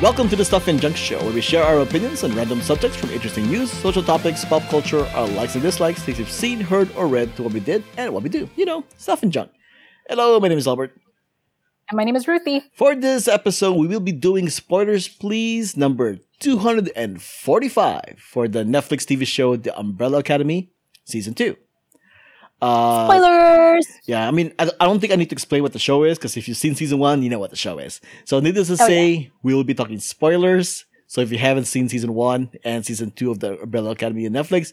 Welcome to the Stuff and Junk Show, where we share our opinions on random subjects from interesting news, social topics, pop culture, our likes and dislikes, things we've seen, heard, or read, to what we did and what we do. You know, stuff and junk. Hello, my name is Albert. And my name is Ruthy. For this episode, we will be doing spoilers, please, number 245 for the Netflix TV show The Umbrella Academy, Season 2. Uh, Spoilers! Yeah, I mean, I, I don't think I need to explain what the show is because if you've seen season one, you know what the show is. So, needless to oh, say, yeah. we will be talking spoilers. So, if you haven't seen season one and season two of the Umbrella Academy on Netflix,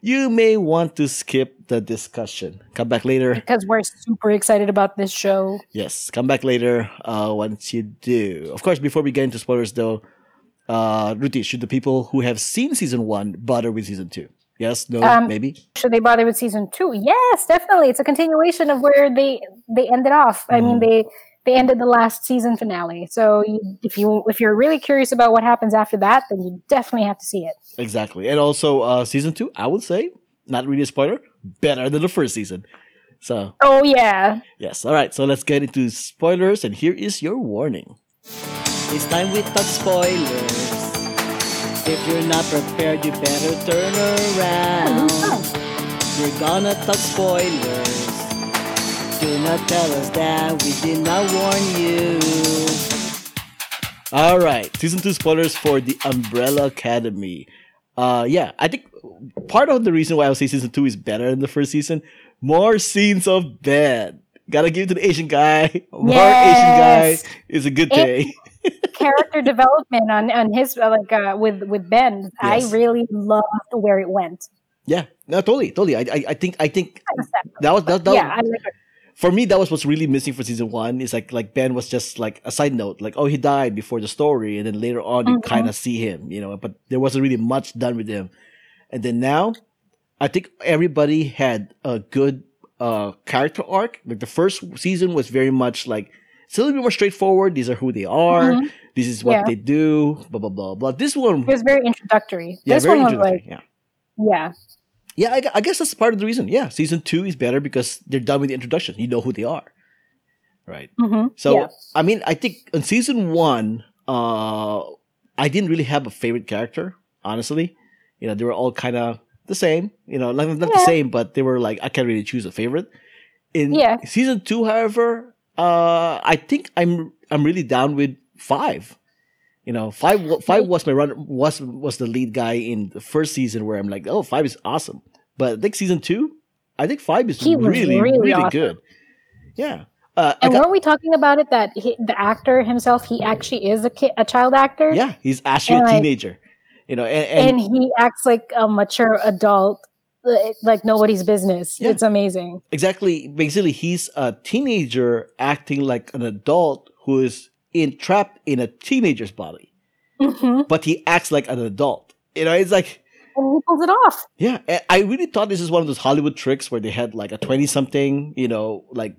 you may want to skip the discussion. Come back later. Because we're super excited about this show. Yes, come back later uh, once you do. Of course, before we get into spoilers, though, uh, Ruthy, should the people who have seen season one bother with season two? Yes, no, um, maybe. Should they bother with season two? Yes, definitely. It's a continuation of where they they ended off. Mm. I mean, mm-hmm. they they ended the last season finale. So you, if you if you're really curious about what happens after that, then you definitely have to see it. Exactly, and also uh, season two, I would say, not really a spoiler, better than the first season. So. Oh yeah. Yes. All right. So let's get into spoilers, and here is your warning. It's time we talk spoilers. If you're not prepared, you better turn around. We're gonna talk spoilers. Do not tell us that we did not warn you. All right, season two spoilers for the Umbrella Academy. Uh, yeah, I think part of the reason why I would say season two is better than the first season, more scenes of Ben. Gotta give it to the Asian guy. More yes. Asian guy is a good day character development on on his uh, like uh, with with Ben. Yes. I really loved where it went. Yeah, no, totally, totally. I, I, I think, I think that was that. that yeah, I like For me, that was what's really missing for season one. Is like like Ben was just like a side note, like oh he died before the story, and then later on you mm-hmm. kind of see him, you know. But there wasn't really much done with him, and then now, I think everybody had a good uh character arc. Like the first season was very much like it's a little bit more straightforward. These are who they are. Mm-hmm. This is what yeah. they do. Blah blah blah blah. This one it was very introductory. Yeah, this very one was like yeah, yeah, yeah. I, I, guess that's part of the reason. Yeah, season two is better because they're done with the introduction. You know who they are, right? Mm-hmm. So yeah. I mean, I think in season one, uh, I didn't really have a favorite character. Honestly, you know, they were all kind of the same. You know, not, not the same, but they were like I can't really choose a favorite. In yeah. season two, however, uh, I think I'm I'm really down with five. You know, five five was my run was was the lead guy in the first season where I'm like, oh, five is awesome. But I think season two, I think five is really really, really awesome. good. Yeah. Uh, and got, weren't we talking about it that he, the actor himself, he actually is a kid, a child actor? Yeah, he's actually and a teenager. You know, and, and, and, he acts like a mature adult like nobody's business. Yeah. It's amazing. Exactly. Basically, he's a teenager acting like an adult who is entrapped in a teenager's body, mm-hmm. but he acts like an adult. You know, it's like. And he pulls it off. Yeah, I really thought this is one of those Hollywood tricks where they had like a twenty-something, you know, like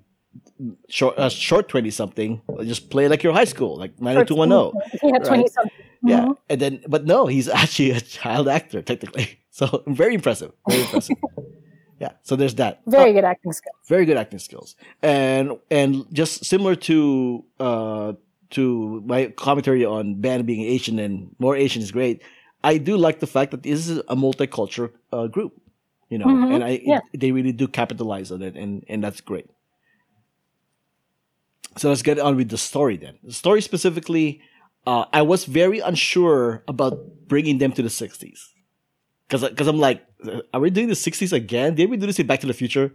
short, uh, short twenty something, just play like your high school, like nine hundred oh two one zero. Oh. Yeah, twenty something. Yeah, mm-hmm. and then but no, he's actually a child actor technically. So very impressive. Very impressive. yeah. So there's that. Very uh, good acting skills. Very good acting skills. And and just similar to uh to my commentary on Ben being Asian and more Asian is great. I do like the fact that this is a multicultural uh, group, you know, mm-hmm. and I yeah. it, they really do capitalize on it, and and that's great. So let's get on with the story then. The story specifically, uh, I was very unsure about bringing them to the 60s. Cause, cause I'm like, are we doing the 60s again? Did we do this in Back to the Future?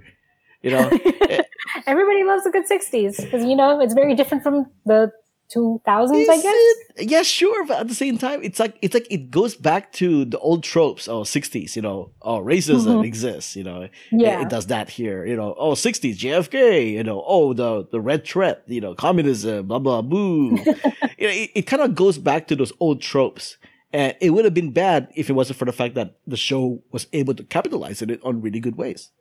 You know? Everybody loves the good 60s because, you know, it's very different from the 2000s, Is I guess. It? Yeah, sure. But at the same time, it's like, it's like it goes back to the old tropes. Oh, 60s, you know, oh, racism mm-hmm. exists, you know. Yeah. It, it, does that here, you know. Oh, 60s, JFK, you know. Oh, the, the red threat, you know, communism, blah, blah, boo. you know, it, it kind of goes back to those old tropes. And it would have been bad if it wasn't for the fact that the show was able to capitalize on it on really good ways.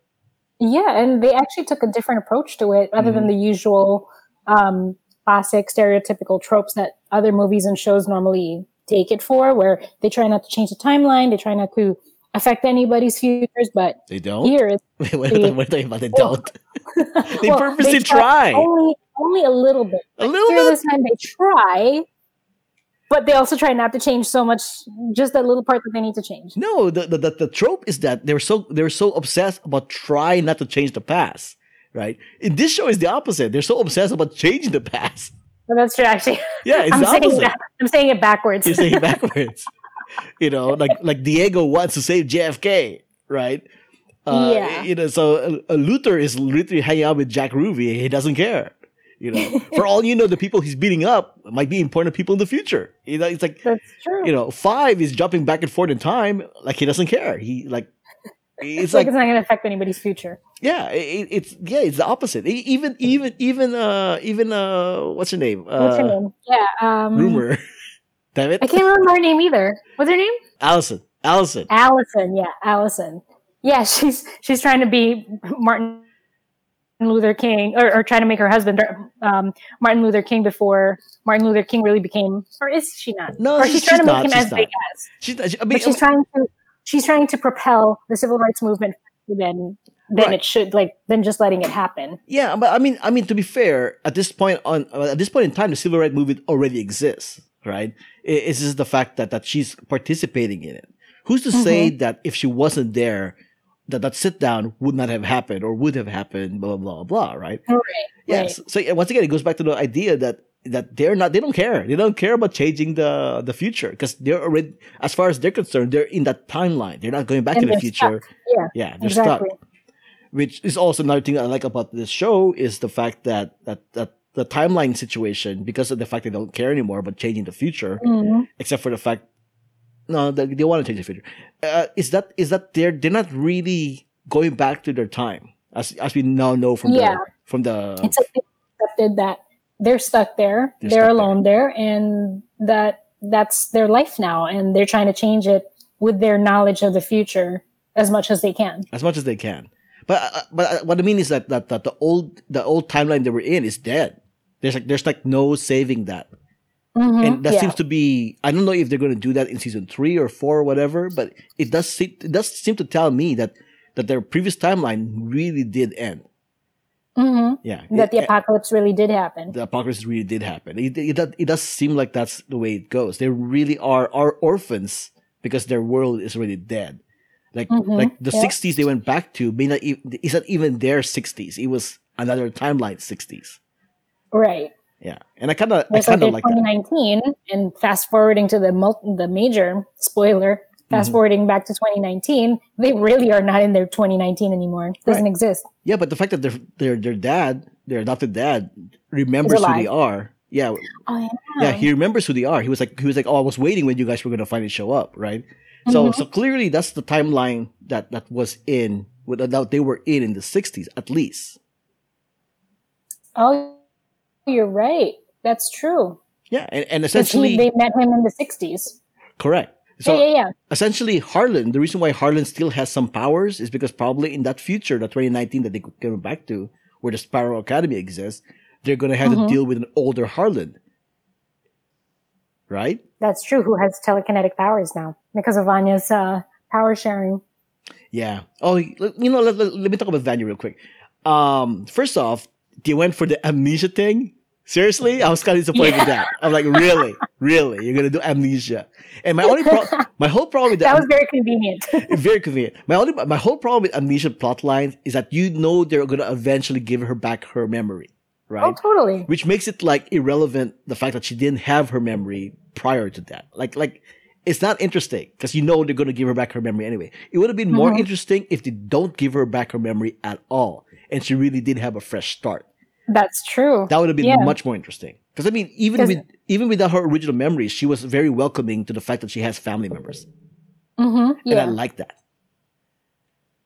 Yeah, and they actually took a different approach to it, other mm-hmm. than the usual um, classic stereotypical tropes that other movies and shows normally take it for, where they try not to change the timeline, they try not to affect anybody's futures, but they don't. Here, what, are they, what are they about? They don't. they well, purposely they try, try, only only a little bit. A little here bit. This time they try, but they also try not to change so much, just that little part that they need to change. No, the, the, the, trope is that they're so they're so obsessed about trying not to change the past, right? In this show is the opposite. They're so obsessed about changing the past. Well, that's true, actually. Yeah, it's I'm the saying opposite. that, I'm saying it backwards. You're saying it backwards. you know, like like Diego wants to save JFK, right? Uh, Yeah. You know, so uh, uh, Luther is literally hanging out with Jack Ruby. He doesn't care. You know, for all you know, the people he's beating up might be important people in the future. You know, it's like that's true. you know, five is jumping back and forth in time, like he doesn't care. He like it's it's like, like it's not going to affect anybody's future. yeah, it, it's yeah, it's the opposite. Even even even uh even uh what's her name? Uh, What's her name? Yeah. Um, Rumor. Damn it, I can't remember her name either. What's her name? Allison. Allison. Allison. Yeah, Allison. Yeah, she's she's trying to be Martin Luther King, or, or trying to make her husband um, Martin Luther King before Martin Luther King really became, or is she not? No, or she's- she's trying to not, make him as not. big as. She's not, I mean, But she's trying to she's trying to propel the civil rights movement than than Right. it should, like than just letting it happen. Yeah, but I mean, I mean, to be fair, at this point on uh, at this point in time, the civil rights movement already exists, right? It- It's just the fact that that she's participating in it. Who's to say that if she wasn't there, that that sit down would not have happened or would have happened? Blah blah blah, blah right? Right. Yes. So once again, it goes back to the idea that that they're not, they don't care. They don't care about changing the the future because they're already, as far as they're concerned, they're in that timeline. They're not going back And in the future. stuck. Yeah. Yeah, they're stuck Exactly. which is also another thing I like about this show is the fact that that that the timeline situation because of the fact they don't care anymore about changing the future, Mhm. except for the fact no they, they want to change the future. Uh, is that is that they're they're not really going back to their time as as we now know from Yeah. the from the It's like accepted that they're stuck there, They're they're, stuck alone there. and that that's their life now, and they're trying to change it with their knowledge of the future as much as they can. as much as they can. But uh, but uh, what I mean is that, that that the old the old timeline they were in is dead. There's like there's like no saving that. Mhm. and that Yeah. seems to be i don't know if they're going to do that in season three or four or whatever but it does seem, it does seem to tell me that that their previous timeline really did end Mhm. yeah that the apocalypse really did happen. the apocalypse really did happen it, it, does- it does seem like that's the way it goes they really are are orphans because their world is already dead like Mhm, like the yeah. 60s they went back to may not e- is not even their 60s it was another timeline 60s right. Yeah and i kind of i kind of like that 2019, and fast forwarding to the mul- the major spoiler. Fast Mhm. forwarding back to 2019, they really are not in their 2019 anymore. It doesn't exist. Yeah, but the fact that their their their dad, their adopted dad, remembers who they are. Yeah, Oh yeah. yeah, he remembers who they are. He was like he was like, oh, I was waiting when you guys were gonna finally show up, right? So Mhm. so clearly that's the timeline that that was in with that they were in in the '60s at least. Oh, you're right. That's true. Yeah, and, and essentially he, they met him in the 60s. correct. So yeah, yeah, yeah. essentially, Harlan. The reason why Harlan still has some powers is because probably in that future, the 2019 that they could go back to, where the Sparrow Academy exists, they're gonna have Mhm. to deal with an older Harlan, right? That's true. Who has telekinetic powers now because of Vanya's uh, power sharing? Yeah. Oh, you know, let, let, let me talk about Vanya real quick. Um, first off, they went for the amnesia thing. Seriously, I was kind of disappointed with that. I'm like, really, really, you're gonna do amnesia? And my only, pro- my whole problem with That that, was very convenient. very convenient. My only, my whole problem with amnesia plot lines is that you know they're gonna eventually give her back her memory, right? oh, totally. Which makes it like irrelevant the fact that she didn't have her memory prior to that. Like, like it's not interesting because you know they're going to give her back her memory anyway. It would have been more Mhm. interesting if they don't give her back her memory at all, and she really did have a fresh start. That's true. That would have been Yeah. much more interesting. Because I mean, even with even without her original memories, she was very welcoming to the fact that she has family members, hmm and I Yeah, like that.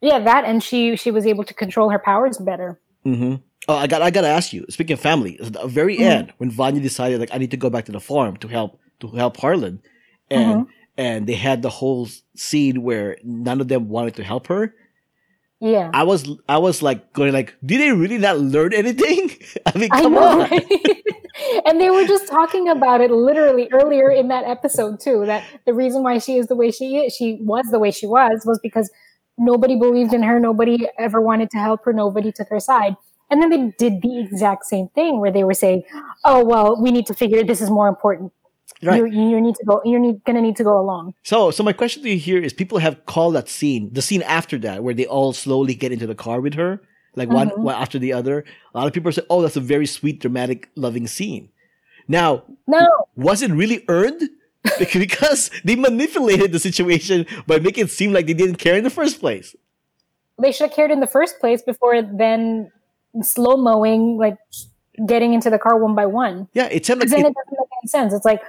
yeah. That and she she was able to control her powers better. Mm-hmm. Oh, I got I got to ask you. Speaking of family, at the very Mhm. end when Vanya decided like I need to go back to the farm to help to help Harlan, and Mm-hmm. and they had the whole scene where none of them wanted to help her. Yeah, I was I was like going like, did they really not learn anything? I mean, I come know. on. right? and they were just talking about it literally earlier in that episode too. That the reason why she is the way she is, she was the way she was, was because nobody believed in her. Nobody ever wanted to help her. Nobody took her side. And then they did the exact same thing where they were saying, "Oh well, we need to figure this is more important Right. You, you need to go. You're need, gonna need to go along. So, so my question to you here is: People have called that scene, the scene after that, where they all slowly get into the car with her, like one, Mhm. one after the other. A lot of people say, "Oh, that's a very sweet, dramatic, loving scene." Now, No, was it really earned? because they manipulated the situation by making it seem like they didn't care in the first place. they should have cared in the first place before then slow mowing, like getting into the car one by one. Yeah, it sounded like then it, it doesn't make any sense. It's like,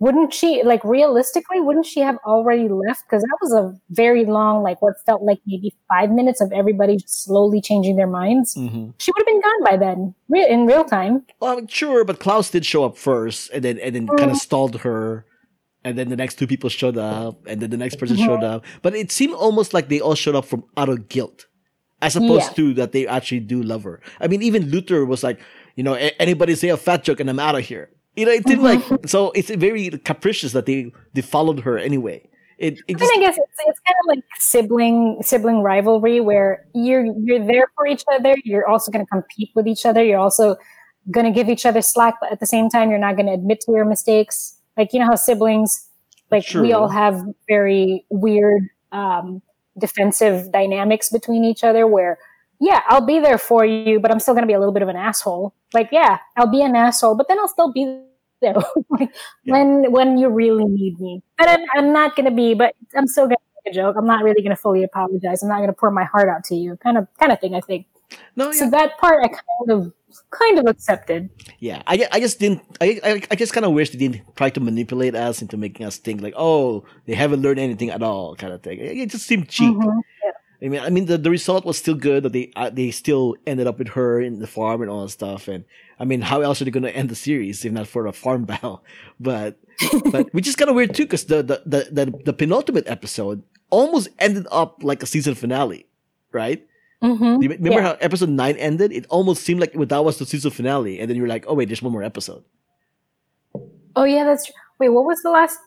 wouldn't she, like realistically, wouldn't she have already left? Because that was a very long, like what felt like maybe five minutes of everybody just slowly changing their minds. Mhm. She would have been gone by then, re- in real time. Well, sure, but Klaus did show up first, and then and then kind of stalled her, and then the next two people showed up, and then the next person Mhm. showed up. But it seemed almost like they all showed up from out of guilt, as opposed Yeah. to that they actually do love her. I mean, even Luther was like, you know, anybody say a fat joke, and I'm out of here. You know, it didn't like so. It's very capricious that they they followed her anyway. It it just I guess it's, it's kind of like sibling sibling rivalry where you're you're there for each other. You're also going to compete with each other. You're also going to give each other slack, but at the same time, you're not going to admit to your mistakes. Like you know how siblings, like we all have very weird um, defensive dynamics between each other. Where yeah, I'll be there for you, but I'm still going to be a little bit of an asshole. Like yeah, I'll be an asshole, but then I'll still be there like, Yeah. when when you really need me. But I'm, I'm not going to be. But I'm still going to make a joke. I'm not really going to fully apologize. I'm not going to pour my heart out to you. Kind of kind of thing. I think. no, yeah. So that part I kind of kind of accepted. yeah. I, I just didn't. I I, I just kind of wish they didn't try to manipulate us into making us think like, oh, they haven't learned anything at all, kind of thing. It, just seemed cheap. Mhm. I mean, I mean, the, the result was still good that they uh, they still ended up with her in the farm and all that stuff. And I mean, how else are they going to end the series if not for a farm battle? But but which is kind of weird too, because the, the the the the penultimate episode almost ended up like a season finale, right? Mhm. Remember Yeah. how episode nine ended? It almost seemed like that was the season finale, and then you're like, oh wait, there's one more episode. Oh yeah, that's true. Wait, what was the last?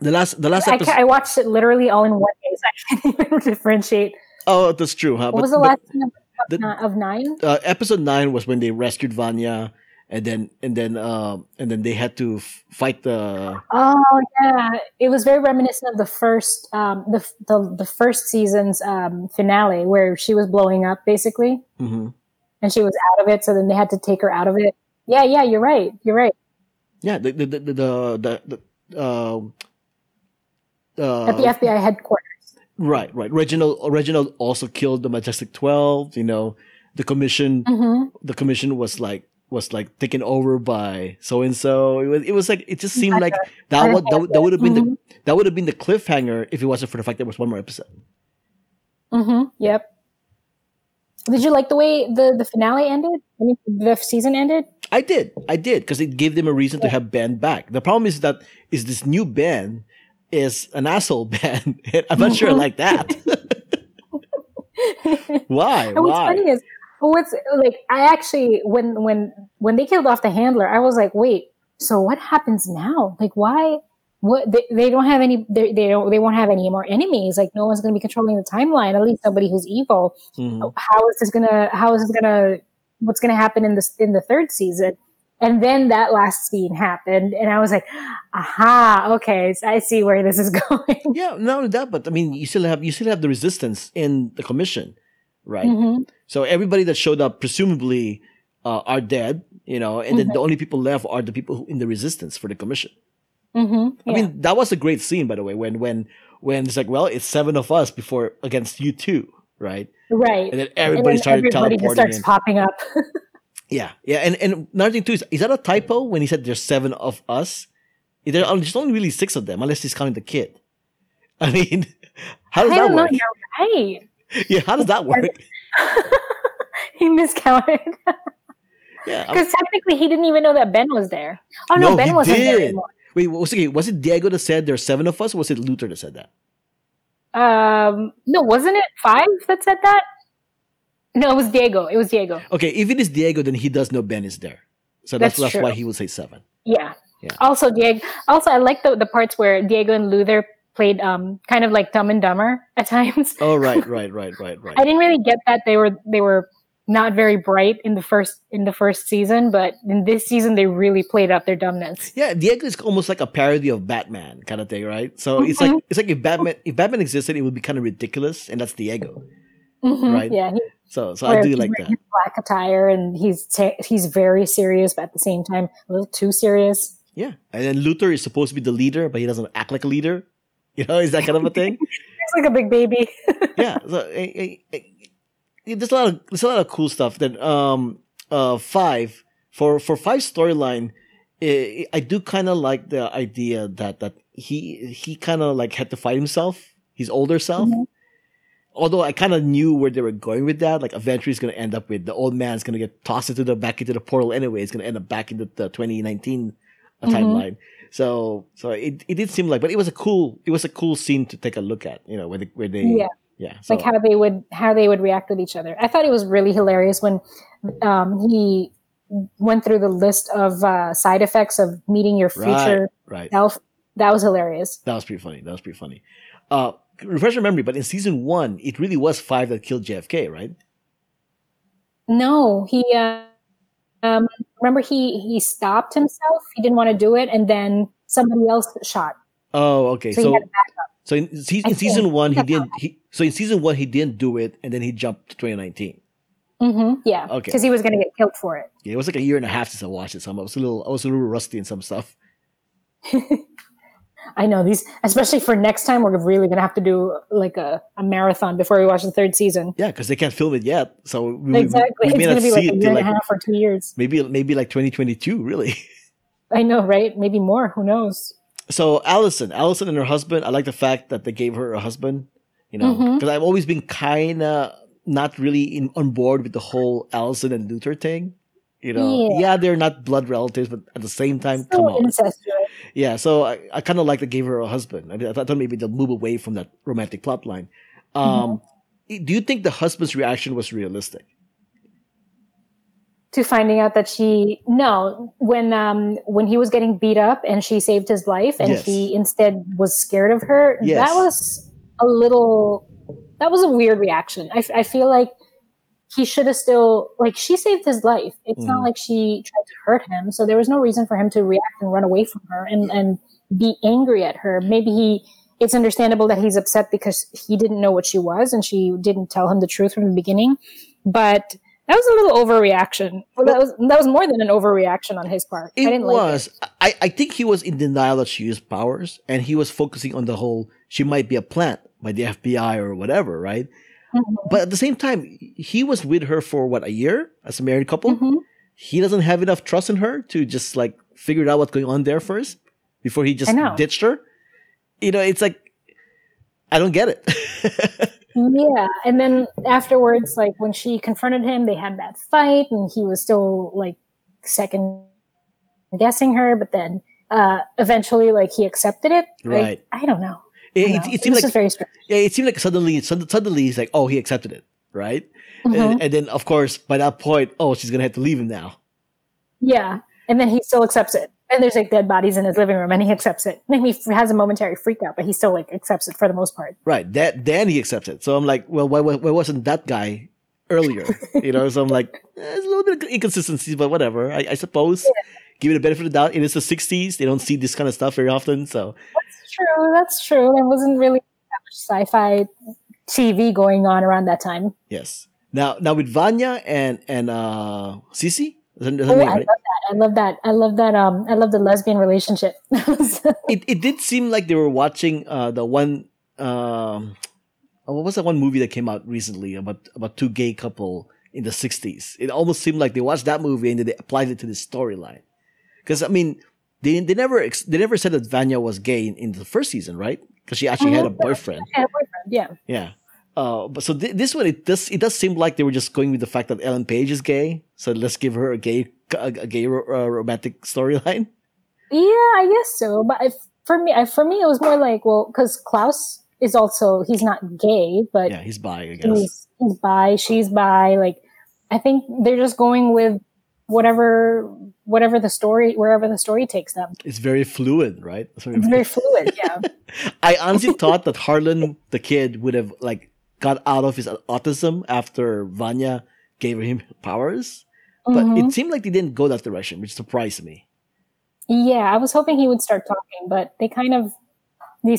The last the last episode. ca- I watched it literally all in one I can't even differentiate. oh, that's true, huh? What was the last thing of, the- of, nine? uh, episode nine was when they rescued Vanya, and then and then um and then they had to f- fight the Oh yeah, it was very reminiscent of the first um, the, the the first season's um, finale where she was blowing up basically, mhm. and she was out of it. So then they had to take her out of it. Yeah, yeah, you're right. You're right. yeah the the the the, the, the um uh, At the FBI headquarters. Right right Reginald Reginald also killed the Majestic Twelve. You know the commission hmm the commission was like was like taken over by so and so. It was it was like it just seemed like that would that, that would have been Mhm. the that would have been the cliffhanger if it wasn't for the fact there was one more episode. hmm Yep. Did you like the way the the finale ended? I mean, the season ended. I did. I did because it gave them a reason to have Ben back. The problem is that is this new Ben is an asshole Ben. I'm not sure I like that. Why? And what's Why? funny is, what's like, I actually when when when they killed off the handler, I was like, wait, so what happens now? Like, why? What they, they don't have any they, they don't they won't have any more enemies. Like, no one's going to be controlling the timeline. At least somebody who's evil. Mhm. How is this gonna? How is this gonna? What's gonna happen in this in the third season? And then that last scene happened, and I was like, "Aha! Okay, I see where this is going." Yeah, not only that, but I mean, you still have you still have the resistance in the commission, right? Mhm. So everybody that showed up, presumably, uh, are dead. You know, and then the only people left are the people who, in the resistance for the commission. Mhm. I mean, that was a great scene, by the way. When when when it's like, well, it's seven of us before against you two, right? right. And then And everybody then started everybody teleporting starts in. popping up. Yeah, yeah, and and another thing too is is that a typo when he said there's seven of us? There are there's only really six of them, unless he's counting the kid. I mean, how does I that know. work? You're right. Yeah, how does that work? he miscounted Yeah, because technically he didn't even know that Ben was there. Oh no, No, Ben wasn't there anymore. wait, was it was it Diego that said there's seven of us, or was it Luther that said that? Um, no, wasn't it five that said that? No, it was Diego. It was Diego. Okay, if it is Diego, then he does know Ben is there, so that's That's that's, why he would say seven. Yeah. Yeah. Also, Diego. Also, I like the the parts where Diego and Luther played um kind of like Dumb and Dumber at times. Oh right, right, right, right, right. I didn't really get that they were they were not very bright in the first in the first season, but in this season they really played up their dumbness. Yeah, Diego is almost like a parody of Batman kind of thing, right? So it's like it's like if Batman if Batman existed, it would be kind of ridiculous, and that's Diego, Mhm. right? Yeah, he, So so I do like that. black attire, and he's ta- he's very serious, but at the same time a little too serious. Yeah, and then Luther is supposed to be the leader, but he doesn't act like a leader. You know, is that kind of a thing? He's like a big baby. yeah. So eh, eh, eh, there's a lot of there's a lot of cool stuff. Then um uh five for for five storyline, I do kind of like the idea that that he he kind of like had to fight himself, his older self. Mhm. Although I kind of knew where they were going with that, like eventually it's going to end up with the old man's going to get tossed into the back into the portal anyway. It's going to end up back into the 2019 uh, Mhm. timeline. So so it, it did seem like, but it was a cool it was a cool scene to take a look at. You know where they where they Yeah. yeah so, like how they would how they would react with each other. I thought it was really hilarious when um, he went through the list of uh, side effects of meeting your right future right self. That was hilarious. that was pretty funny. That was pretty funny. Uh, refresh your memory, but in season one, it really was five that killed JFK, right? No, he uh, um, remember he he stopped himself. He didn't want to do it, and then somebody else shot. Oh, okay. So, So he had to back up. so in, se- in season one, he didn't. He, so in season one, he didn't do it, and then he jumped to 2019. Mm-hmm, yeah, Okay. because he was going to get killed for it. Yeah, it was like a year and a half since I watched it. So I was a little, I was a little rusty in some stuff. I know these, especially for next time. We're really going to have to do like a, a marathon before we watch the third season. Yeah, because they can't film it yet, so we, we- Exactly, we, it's may going to be like a year and a half or two years. maybe maybe like 2022, really. I know, right? Maybe more. Who knows? so Allison, Allison and her husband, I like the fact that they gave her a husband. You know, mm-hmm. because I've always been kind of not really in, on board with the whole Allison and Luther thing. You know, Yeah. yeah, they're not blood relatives, but at the same time, come on. Yeah. So I, I kind of like they gave her a husband. I mean, I thought maybe they'll move away from that romantic plot line. Um, Mm-hmm. Do you think the husband's reaction was realistic? to finding out that she no when um when he was getting beat up and she saved his life and Yes. he instead was scared of her Yes. that was a little that was a weird reaction i, I feel like he should have still like she saved his life it's Mhm. not like she tried to hurt him so there was no reason for him to react and run away from her and and be angry at her maybe he it's understandable that he's upset because he didn't know what she was and she didn't tell him the truth from the beginning but that was a little overreaction. Well, that was that was more than an overreaction on his part. I It didn't like was. I, I think he was in denial that she used powers, and he was focusing on the whole she might be a plant by the FBI or whatever, right? Mhm. But at the same time, he was with her for what a year as a married couple. Mhm. He doesn't have enough trust in her to just like figure out what's going on there first before he just ditched her. You know, it's like I don't get it. Yeah, and then afterwards, like when she confronted him, they had that fight, and he was still like second guessing her, but then uh eventually, like he accepted it. Like, Right. I don't know. It, it, it seemed like very strange. yeah, it seemed like suddenly suddenly he's like, oh, he accepted it, right? Mhm. And, and then of course by that point, oh, she's gonna have to leave him now. Yeah, and then he still accepts it. And there's like dead bodies in his living room, and he accepts it. Maybe he has a momentary freak out, but he still like accepts it for the most part. Right. That then he accepts it. So I'm like, well, why, why, why wasn't that guy earlier? you know. So I'm like, eh, there's a little bit of inconsistencies, but whatever. I, I suppose. Give it a benefit of the doubt. It is the '60s. They don't see this kind of stuff very often. So That's true. That's true. There wasn't really sci-fi TV going on around that time. yes. Now, now with Vanya and and uh Sissy, is her- is her Oh, name, I right? love that. I love that. I love that. Um, I love the lesbian relationship. it it did seem like they were watching uh the one um oh, what was that one movie that came out recently about about two gay couple in the 60s it almost seemed like they watched that movie and then they applied it to the storyline because i mean they, they never ex- they never said that vanya was gay in, in the first season right because she actually had a boyfriend Yeah, boyfriend. Yeah. yeah uh, but so thi- this one it does it does seem like they were just going with the fact that Ellen Page is gay, so let's give her a gay a, a gay ro- uh, romantic storyline. Yeah, I guess so. But if, for me, I, for me, it was more like, well, because Klaus is also he's not gay, but Yeah, he's bi, I guess. he's he's bi, she's bi. Like, I think they're just going with whatever whatever the story wherever the story takes them. It's very fluid, right? What It's very fluid. Yeah. I honestly thought that Harlan, the kid, would have like got out of his autism after Vanya gave him powers, but Mhm. it seemed like they didn't go that direction, which surprised me. Yeah, I was hoping he would start talking, but they kind of they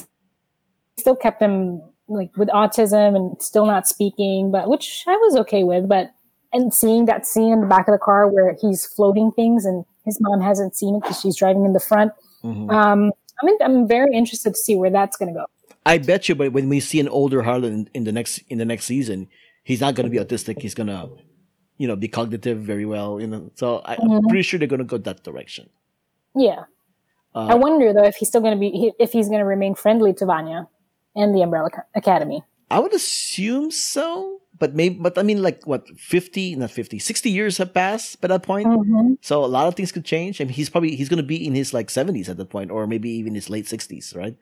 still kept him like with autism and still not speaking, but which I was okay with. But and seeing that scene in the back of the car where he's floating things and his mom hasn't seen it because she's driving in the front. Mhm. Um, I mean, I'm very interested to see where that's going to go. I bet you, but when we see an older Harlan in, in the next in the next season, he's not going to be autistic. He's gonna, you know, be cognitive very well. You know, so I, I'm Mhm. pretty sure they're going to go that direction. Yeah, I Uh, wonder though if he's still going to be if he's going to remain friendly to Vanya and the Umbrella Academy. I would assume so, but maybe, but I mean, like what, 50, not 50, 60 years have passed by that point. Mhm. So a lot of things could change. I mean, he's probably, he's going to be in his like 70s at that point, or maybe even his late 60s, right?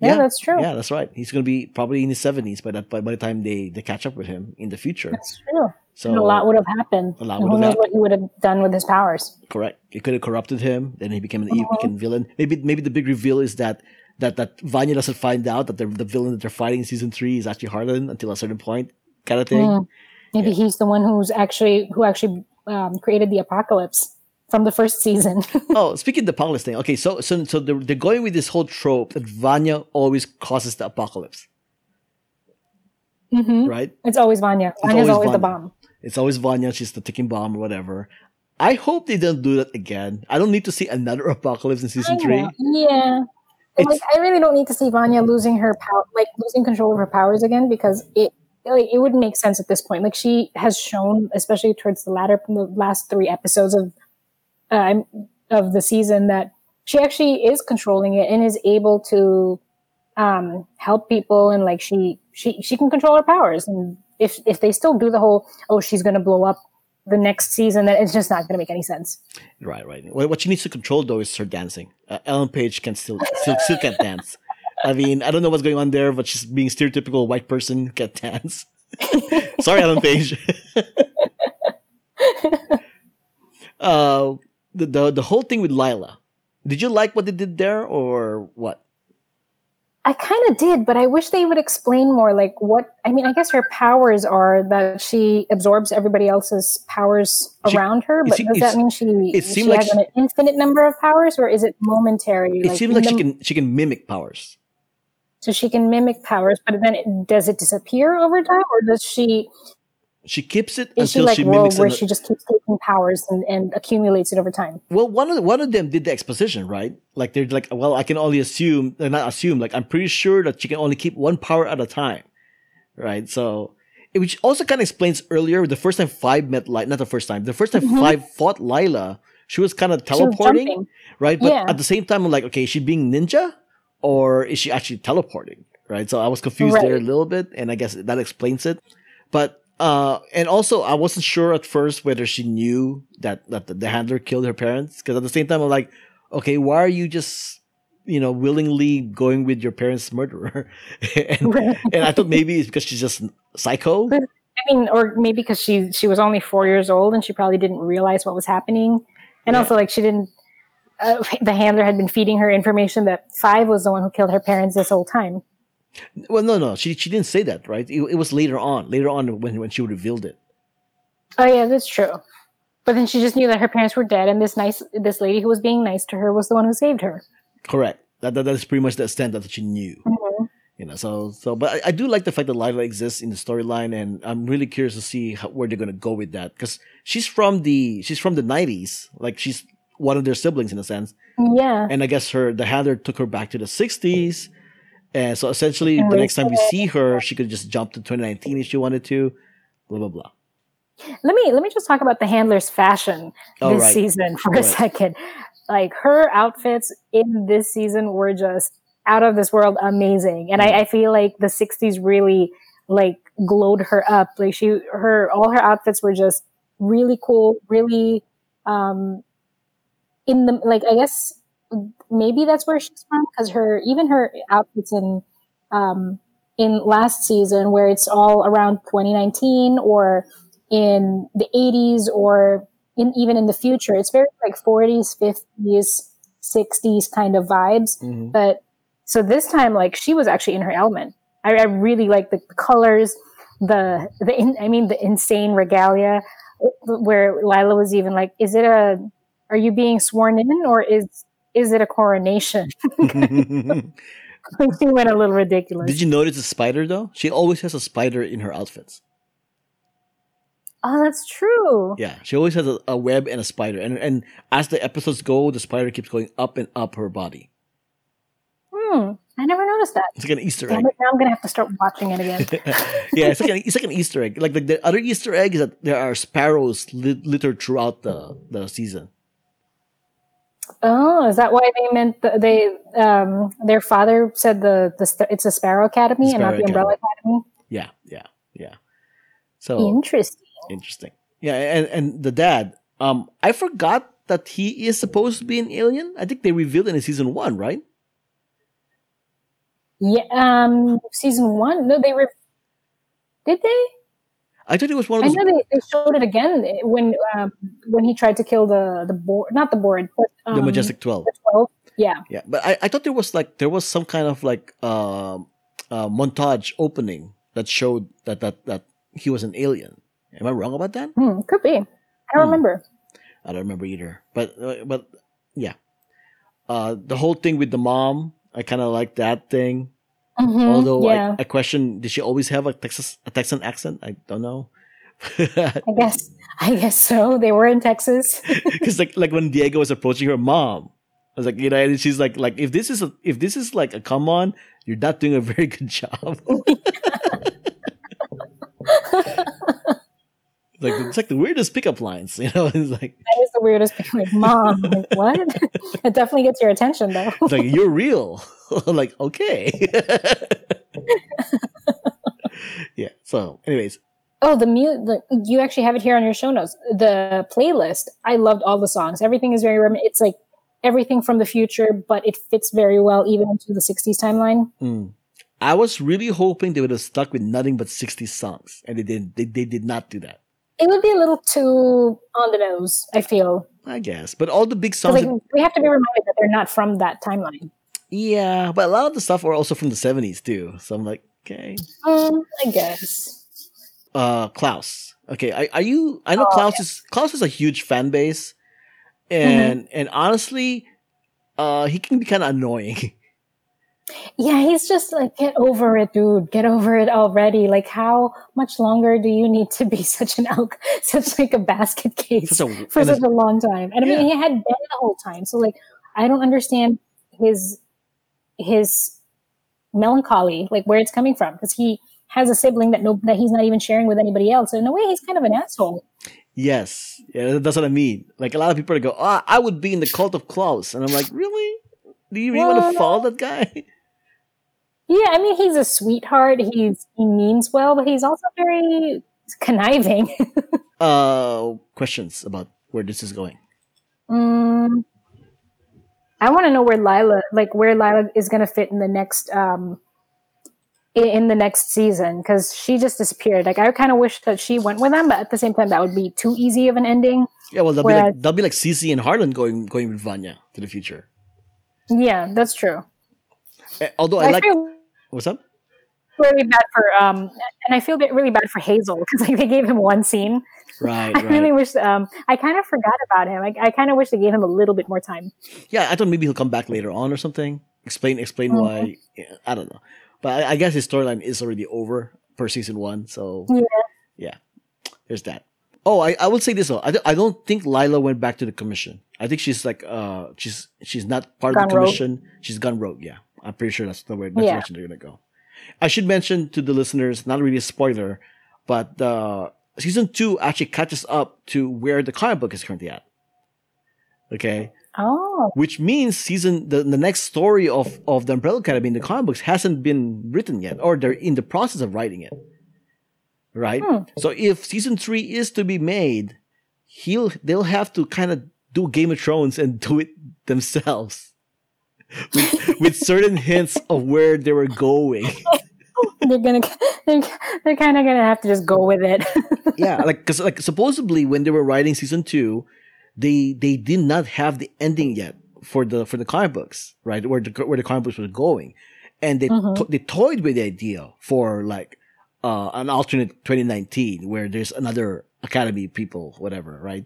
Yeah, that's true. Yeah, that's right. He's going to be probably in his 70s by that, by, by the time they, they catch up with him in the future. That's true. So and a lot would have happened. A lot would who have knows what he would have done with his powers? correct. It could have corrupted him. Then he became an Uh-huh. evil villain. Maybe, maybe the big reveal is that, that, that Vanya doesn't find out that the, the villain that they're fighting in season three is actually Harlan until a certain point kind of thing. Mm. Maybe he's the one who's actually who actually um, created the apocalypse from the first season. oh, speaking of the apocalypse thing, okay, so so so they're, they're going with this whole trope that Vanya always causes the apocalypse, hmm right? It's always Vanya. Vanya's always always, the bomb. It's always Vanya, she's the ticking bomb or whatever. I hope they don't do that again. I don't need to see another apocalypse in season three. Yeah. Like I really don't need to see Vanya losing her power, like losing control of her powers again, because it like, it wouldn't make sense at this point. Like she has shown, especially towards the latter, the last three episodes of uh, of the season, that she actually is controlling it and is able to um, help people, and like she she she can control her powers. And if if they still do the whole oh she's going to blow up the next season, that it's just not going to make any sense. Right, right. What, she needs to control though is her dancing. Uh, Ellen Page can still still still can't dance. I mean, I don't know what's going on there, but she's being stereotypical white person can't dance. Sorry, Ellen Page. uh, the, the the whole thing with Lila. Did you like what they did there, or what? I kind of did, but I wish they would explain more. Like what? I mean, I guess her powers are that she absorbs everybody else's powers She- around her. But does that mean she it she like has she- an infinite number of powers, or is it momentary? It seems in like she can she can mimic powers. So she can mimic powers, but then it, does it disappear over time, or does she? She keeps it Is she until like she mimics. where an- she just keeps taking powers and, and accumulates it over time? Well, one of the, one of them did the exposition, right? Like they're like, well, I can only assume, uh, not assume, like I'm pretty sure that she can only keep one power at a time, right? So, which also kind of explains earlier the first time Five met Lila, not the first time, the first time Mhm. Five fought Lila, she was kind of teleporting, right? But Yeah. at the same time, I'm like, okay, is she being ninja or is she actually teleporting, right? So I was confused there a little bit, and I guess that explains it. But uh, and also I wasn't sure at first whether she knew that that the, the handler killed her parents because at the same time I'm like, okay, why are you just you know willingly going with your parents' murderer? and, and I thought maybe it's because she's just psycho. I mean, or maybe because she she was only four years old and she probably didn't realize what was happening, and Yeah. also like she didn't. Uh, the handler had been feeding her information that Five was the one who killed her parents this whole time. Well, no, no, she she didn't say that, right? It, it was later on, later on when when she revealed it. Oh yeah, that's true. But then she just knew that her parents were dead, and this nice this lady who was being nice to her was the one who saved her. Correct. That, that that's pretty much the extent that she knew. Mhm. You know, so so, but I, I do like the fact that Lila exists in the storyline, and I'm really curious to see how, where they're gonna go with that because she's from the she's from the '90s, like she's one of their siblings in a sense, Yeah, and I guess her the handler took her back to the '60s, and so essentially the next time we see her, she could just jump to 2019 if she wanted to, blah blah blah. let me let me just talk about the handler's fashion Oh, this right. season for a second. Like her outfits in this season were just out of this world amazing, and I, I feel like the '60s really like glowed her up. Like she, her, all her outfits were just really cool, really um in the like. I guess maybe that's where she's from because her even her outfits in um in last season where it's all around 2019 or in the 80s or in even in the future it's very like 40s 50s 60s kind of vibes Mhm. but so this time like she was actually in her element i, I really like the, the colors the the in, I mean the insane regalia where Lila was even like, "Is it a? Are you being sworn in, or is is it a coronation?" she went a little ridiculous. Did you notice the spider though? She always has a spider in her outfits. Oh, that's true. Yeah, she always has a, a web and a spider, and and as the episodes go, the spider keeps going up and up her body. Hmm. I never noticed that. It's like an Easter egg. it, now I'm gonna have to start watching it again. yeah, it's like an, it's like an Easter egg. Like the, the other Easter egg is that there are sparrows lit, littered throughout the the season. Oh, is that why they meant the, they um their father said the the it's a Sparrow Academy and not the Umbrella Academy? Yeah, yeah, yeah. So Interesting. interesting. Yeah, and and the dad. Um, I forgot that he is supposed to be an alien. I think they revealed it in season one, right? Yeah. Um. Season one. No, they were. Did they? I thought it was one of those. I know they, they showed it again when um when he tried to kill the the board, not the board, but um, the majestic twelve. the twelve. Yeah. Yeah, but I, I thought there was like there was some kind of like um uh, montage opening that showed that that that he was an alien. Am I wrong about that? Hmm, could be. I don't Hmm. remember. I don't remember either. But uh, but yeah, uh, the whole thing with the mom, I kind of like that thing. Mhm, Although yeah, I, I question, did she always have a Texas a Texan accent? I don't know. I guess I guess so. They were in Texas. Because like like when Diego was approaching her mom, I was like, you know, and she's like like if this is a if this is like a come on, you're not doing a very good job. like it's like the weirdest pickup lines, you know. It's like That is the weirdest thing. Like, mom, like, what? it definitely gets your attention, though. it's like you're real. like okay. yeah. So, anyways, Oh, the mute. You actually have it here on your show notes. The playlist. I loved all the songs. Everything is very. Rem- it's like everything from the future, but it fits very well even into the '60s timeline. mm, I was really hoping they would have stuck with nothing but 60 songs, and they didn't. They, they did not do that. It would be a little too on the nose. I feel. I guess, but all the big songs. Like, we have to be reminded that they're not from that timeline. Yeah, but a lot of the stuff were also from the 70s too. So I'm like, okay. Um, I guess. Uh Klaus. Okay, are, are you I know Oh, Klaus is Klaus is a huge fan base. And and honestly, uh he can be kind of annoying. Yeah, he's just like, get over it, dude. Get over it already. Like, how much longer do you need to be such an elk, such like a basket case a- for such a long time? And I mean, he had been the whole time, so like, I don't understand his his melancholy, like where it's coming from, because he has a sibling that no that he's not even sharing with anybody else. So in a way, he's kind of an asshole. yes. Yeah, that's what I mean. Like a lot of people go, "Oh, I would be in the cult of Klaus." And I'm like, "Really? Do you really want to follow that guy?" Yeah, I mean, he's a sweetheart. He's he means well, but he's also very conniving. uh questions about where this is going. Mm, I want to know where Lila, like where Lila is going to fit in the next, um, in the next season because she just disappeared. Like I kind of wish that she went with them, but at the same time, that would be too easy of an ending. Yeah, well, they'll be like they'll be like Cece and Harlan going going with Vanya to the future. Yeah, that's true. Eh, Although I I, like feel what's up? really bad for, um, and I feel really bad for Hazel because like they gave him one scene. Right, I right. really wish, um, I kind of forgot about him. I, I kind of wish they gave him a little bit more time. Yeah, I thought maybe he'll come back later on or something. Explain explain Mhm. why. Yeah, I don't know, but I, I guess his storyline is already over per season one. So Yeah. yeah, there's that. Oh, I, I will say this though. I, don't- I don't think Lila went back to the commission. I think she's like uh she's she's not part of the rogue. commission. She's gone rogue. Yeah, I'm pretty sure that's the way that's Yeah. direction they're gonna go. I should mention to the listeners, not really a spoiler, but uh season two actually catches up to where the comic book is currently at. Okay Oh, which means season the, the next story of of the Umbrella Academy in the comic books hasn't been written yet, or they're in the process of writing it. Right. Hmm. So if season three is to be made, he'll they'll have to kind of do Game of Thrones and do it themselves. With, with certain hints of where they were going. they're gonna, they're, they're kind of gonna have to just go with it. yeah, like because like supposedly when they were writing season two, they they did not have the ending yet for the for the comic books, right? Where the where the comic books were going, and they Mhm. to- they toyed with the idea for like uh, an alternate 2019 where there's another Academy people, whatever, right?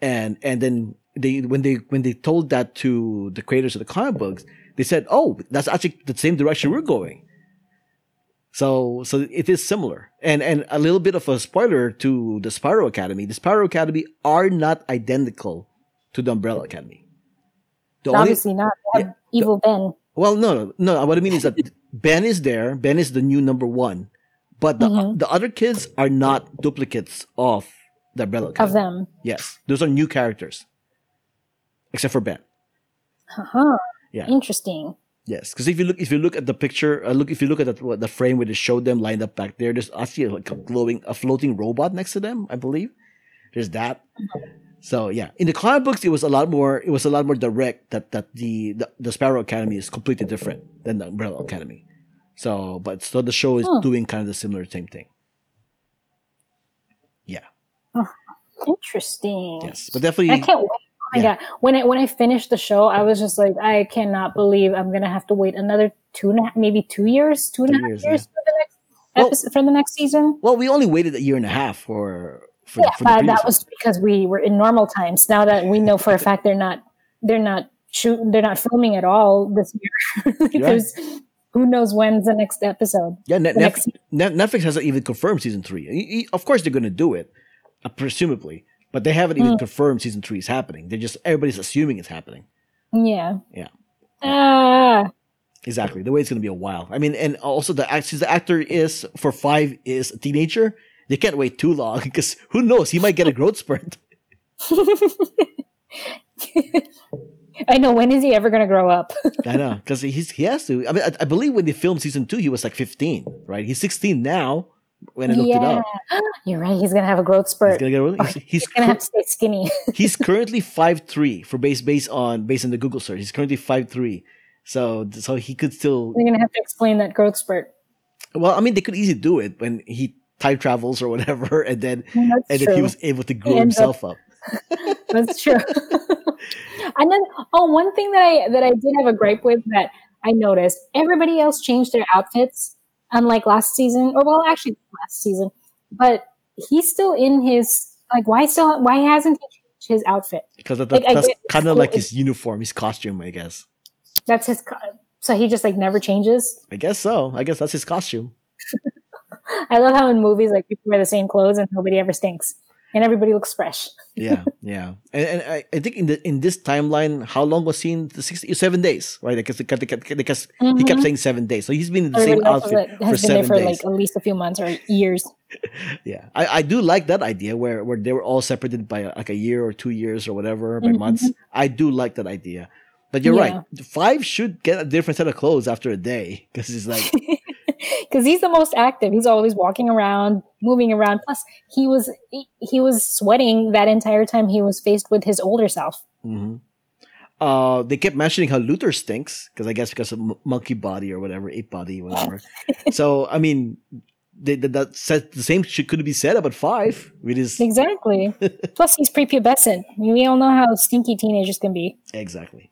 And and then they when they when they told that to the creators of the comic books, they said, "Oh, that's actually the same direction we're going." So so it is similar. And and a little bit of a spoiler to the Sparrow Academy. The Sparrow Academy are not identical to the Umbrella Academy. The Obviously not. Yeah, evil the, Ben. Well, no, no, no. What I mean is that Ben is there. Ben is the new number one, but the mm-hmm. the other kids are not duplicates of the Umbrella Academy. Of them. Yes, those are new characters, except for Ben. Uh-huh. Yeah. Interesting. Yes, because if you look, if you look at the picture, uh, look if you look at the, the frame where they showed them lined up back there, there's actually like a glowing, a floating robot next to them. I believe there's that. So yeah, in the comic books, it was a lot more. It was a lot more direct that that the the, the Sparrow Academy is completely different than the Umbrella Academy. So, but so the show is oh. doing kind of the similar same thing. Yeah. Oh, interesting. Yes, but definitely. I can't wait my yeah. god! When I when I finished the show, I was just like, I cannot believe I'm gonna have to wait another two and a half, maybe two years, two and a half years, years yeah. for the next well, episode, for the next season. Well, we only waited a year and a half for. for yeah, for but that was because we were in normal times. Now that we know for a fact they're not, they're not shoot, they're not filming at all this year. There's who knows when's the next episode. Yeah, Net- next Netflix hasn't even confirmed season three. Of course, they're to do it, uh, presumably. But they haven't even mm. confirmed season three is happening. They're just everybody's assuming it's happening. Yeah. Yeah. Ah. Exactly. The way it's going to be a while. I mean, and also the since the actor is for five is a teenager, they can't wait too long because who knows? He might get a growth spurt. I know. When is he ever going to grow up? I know because he's he has to. I mean, I, I, believe when they filmed season two, he was like fifteen, right? He's sixteen now when I looked yeah. it up. You're right. He's gonna have a growth spurt. He's gonna, get, oh, he's, he's, he's gonna cur- have to stay skinny. he's currently five three for base based on based on the Google search. He's currently five three, so so he could still. You're gonna have to explain that growth spurt. Well, I mean, they could easily do it when he time travels or whatever, and then mm, That's and true. then he was able to grow himself up. up. That's true. and then, oh, one thing that I that I did have a gripe with that I noticed: everybody else changed their outfits unlike last season, or well, actually last season, but he's still in his like. Why still? Why hasn't he changed his outfit? Because that, like, that's kind of like his uniform, his costume, I guess. That's his. So he just like never changes. I guess so. I guess that's his costume. I love how in movies like people wear the same clothes and nobody ever stinks and everybody looks fresh. yeah, yeah, and, and I, I, think in the in this timeline, how long was he in the sixty seven days, right? Because, because, because mm-hmm. he kept mm-hmm. saying seven days, so he's been in the same outfit for seven for days. like at least a few months or years. yeah, I, I do like that idea where where they were all separated by like a year or two years or whatever by mm-hmm. months. I do like that idea. But you're yeah. right. Five should get a different set of clothes after a day because it's like because he's the most active. He's always walking around, moving around. Plus, he was he, was sweating that entire time he was faced with his older self. Mm-hmm. Uh, they kept mentioning how Luther stinks because I guess because of m- monkey body or whatever, ape body, whatever. so I mean, they, that, that said, the same should, could be said about five. It is exactly. Plus, he's prepubescent. We all know how stinky teenagers can be. Exactly.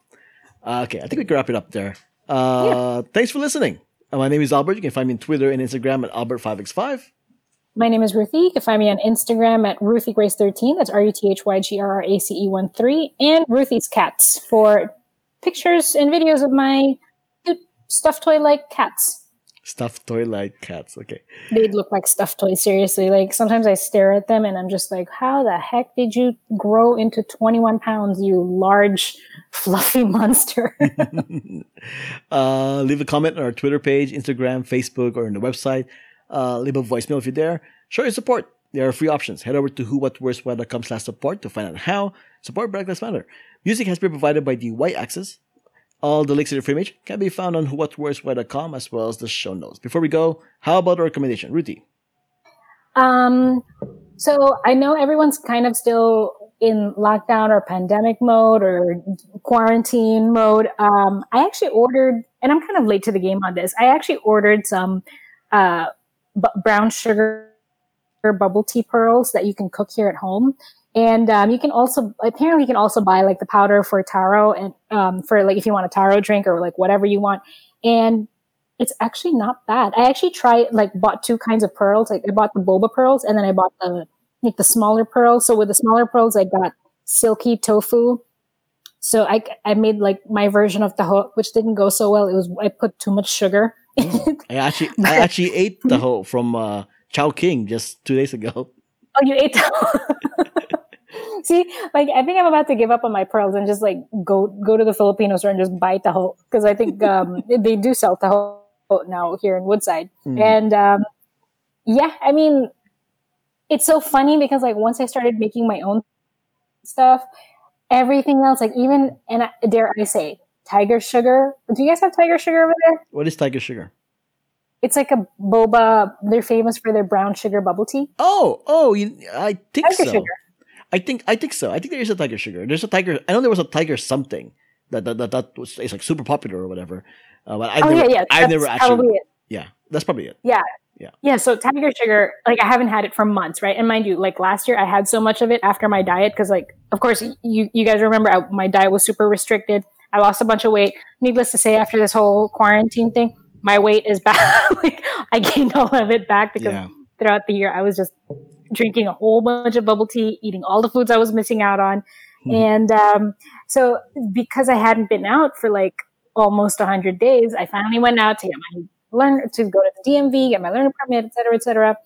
Uh, okay, I think we can wrap it up there. Uh, yeah. Thanks for listening. My name is Albert. You can find me on Twitter and Instagram at Albert5x5. My name is Ruthy. You can find me on Instagram at RuthyGrace13. That's R U T H Y G R R A C E 1 3. And Ruthy's Cats for pictures and videos of my stuffed toy like cats. Stuffed toy like cats. Okay. They look like stuffed toys, seriously. Like sometimes I stare at them and I'm just like, how the heck did you grow into 21 pounds, you large, fluffy monster? uh, leave a comment on our Twitter page, Instagram, Facebook, or on the website. Uh, leave a voicemail if you're there. Show your support. There are free options. Head over to whowhatwhereswhy.com slash support to find out how support Black Lives Matter. Music has been provided by the Y Axis. All the links to the frame page can be found on whatwhereswhy.com as well as the show notes. Before we go, how about a recommendation? Ruthy? Um, so I know everyone's kind of still in lockdown or pandemic mode or quarantine mode. Um, I actually ordered, and I'm kind of late to the game on this. I actually ordered some uh, b- brown sugar bubble tea pearls that you can cook here at home. And um, you can also apparently you can also buy like the powder for taro and um, for like if you want a taro drink or like whatever you want. And it's actually not bad. I actually tried like bought two kinds of pearls. Like I bought the boba pearls and then I bought the like the smaller pearls. So with the smaller pearls, I got silky tofu. So I I made like my version of taho, which didn't go so well. It was I put too much sugar. I actually I actually ate the whole from uh, Chowking just two days ago. Oh, you ate See, like I think I'm about to give up on my pearls and just like go go to the Filipino store and just buy taho because I think um, they do sell taho now here in Woodside. Mm. And um, yeah, I mean, it's so funny because like once I started making my own stuff, everything else, like even and I, dare I say, Tiger Sugar. Do you guys have Tiger Sugar over there? What is Tiger Sugar? It's like a boba. They're famous for their brown sugar bubble tea. Oh, oh, you, I think Tiger so. Sugar. I think I think so. I think there is a Tiger Sugar. There's a Tiger. I know there was a Tiger something that that that, that was it's like super popular or whatever. Uh, but I've oh never, yeah, yeah. I've never actually. Yeah, that's probably it. Yeah. Yeah. Yeah. So Tiger Sugar, like I haven't had it for months, right? And mind you, like last year I had so much of it after my diet because, like, of course, you you guys remember I, my diet was super restricted. I lost a bunch of weight. Needless to say, after this whole quarantine thing, my weight is back. like I gained all of it back because yeah. throughout the year I was just drinking a whole bunch of bubble tea, eating all the foods I was missing out on. Mm-hmm. And um, so because I hadn't been out for like almost 100 days, I finally went out to get my learn to go to the DMV, get my learning permit, et cetera, et cetera.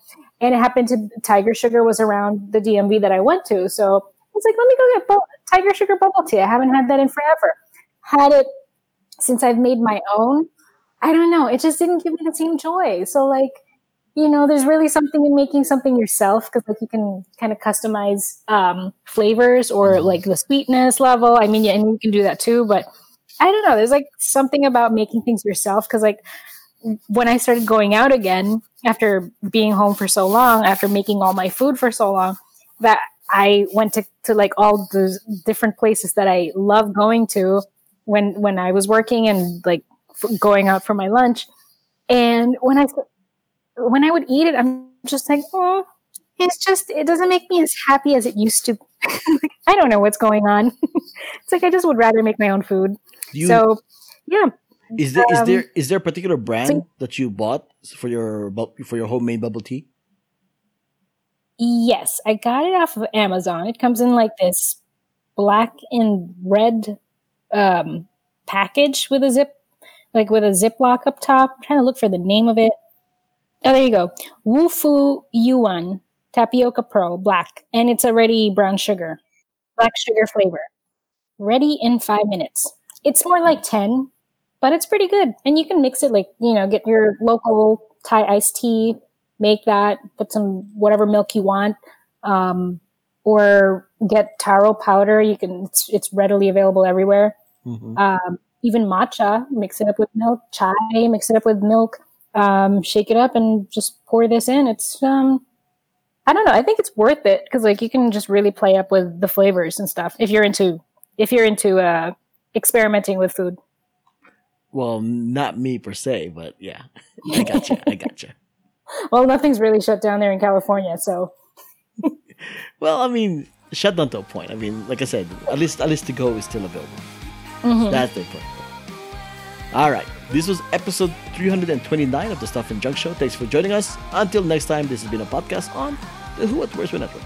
And it happened to Tiger Sugar was around the DMV that I went to. So I was like, let me go get bu- Tiger Sugar bubble tea. I haven't had that in forever. Had it since I've made my own. I don't know. It just didn't give me the same joy. So like, you know, there's really something in making something yourself because like you can kind of customize um, flavors or mm-hmm. like the sweetness level. I mean, yeah, and you can do that too. But I don't know. There's like something about making things yourself because like when I started going out again after being home for so long, after making all my food for so long, that I went to, to like all the different places that I love going to when when I was working and like f- going out for my lunch. And when I when I would eat it, I'm just like, oh, it's just it doesn't make me as happy as it used to. like, I don't know what's going on. it's like I just would rather make my own food. You, so yeah. Is there um, is there is there a particular brand so, that you bought for your for your homemade bubble tea? Yes, I got it off of Amazon. It comes in like this black and red um, package with a zip, like with a ziplock up top. I'm trying to look for the name of it. Oh, there you go. Wufu Yuan Tapioca Pro Black. And it's already brown sugar, black sugar flavor. Ready in five minutes. It's more like 10, but it's pretty good. And you can mix it like, you know, get your local Thai iced tea, make that, put some whatever milk you want, um, or get taro powder. You can, it's, it's readily available everywhere. Mm-hmm. Um, even matcha, mix it up with milk, chai, mix it up with milk um, shake it up and just pour this in. It's um, I don't know. I think it's worth it because like you can just really play up with the flavors and stuff if you're into if you're into uh, experimenting with food. Well, not me per se, but yeah, I gotcha. I gotcha. well, nothing's really shut down there in California, so. well, I mean, shut down to a point. I mean, like I said, at least at least to go is still available. Mm-hmm. That's the point. All right. This was episode 329 of the Stuff and Junk Show. Thanks for joining us. Until next time, this has been a podcast on the Who What Where's Network.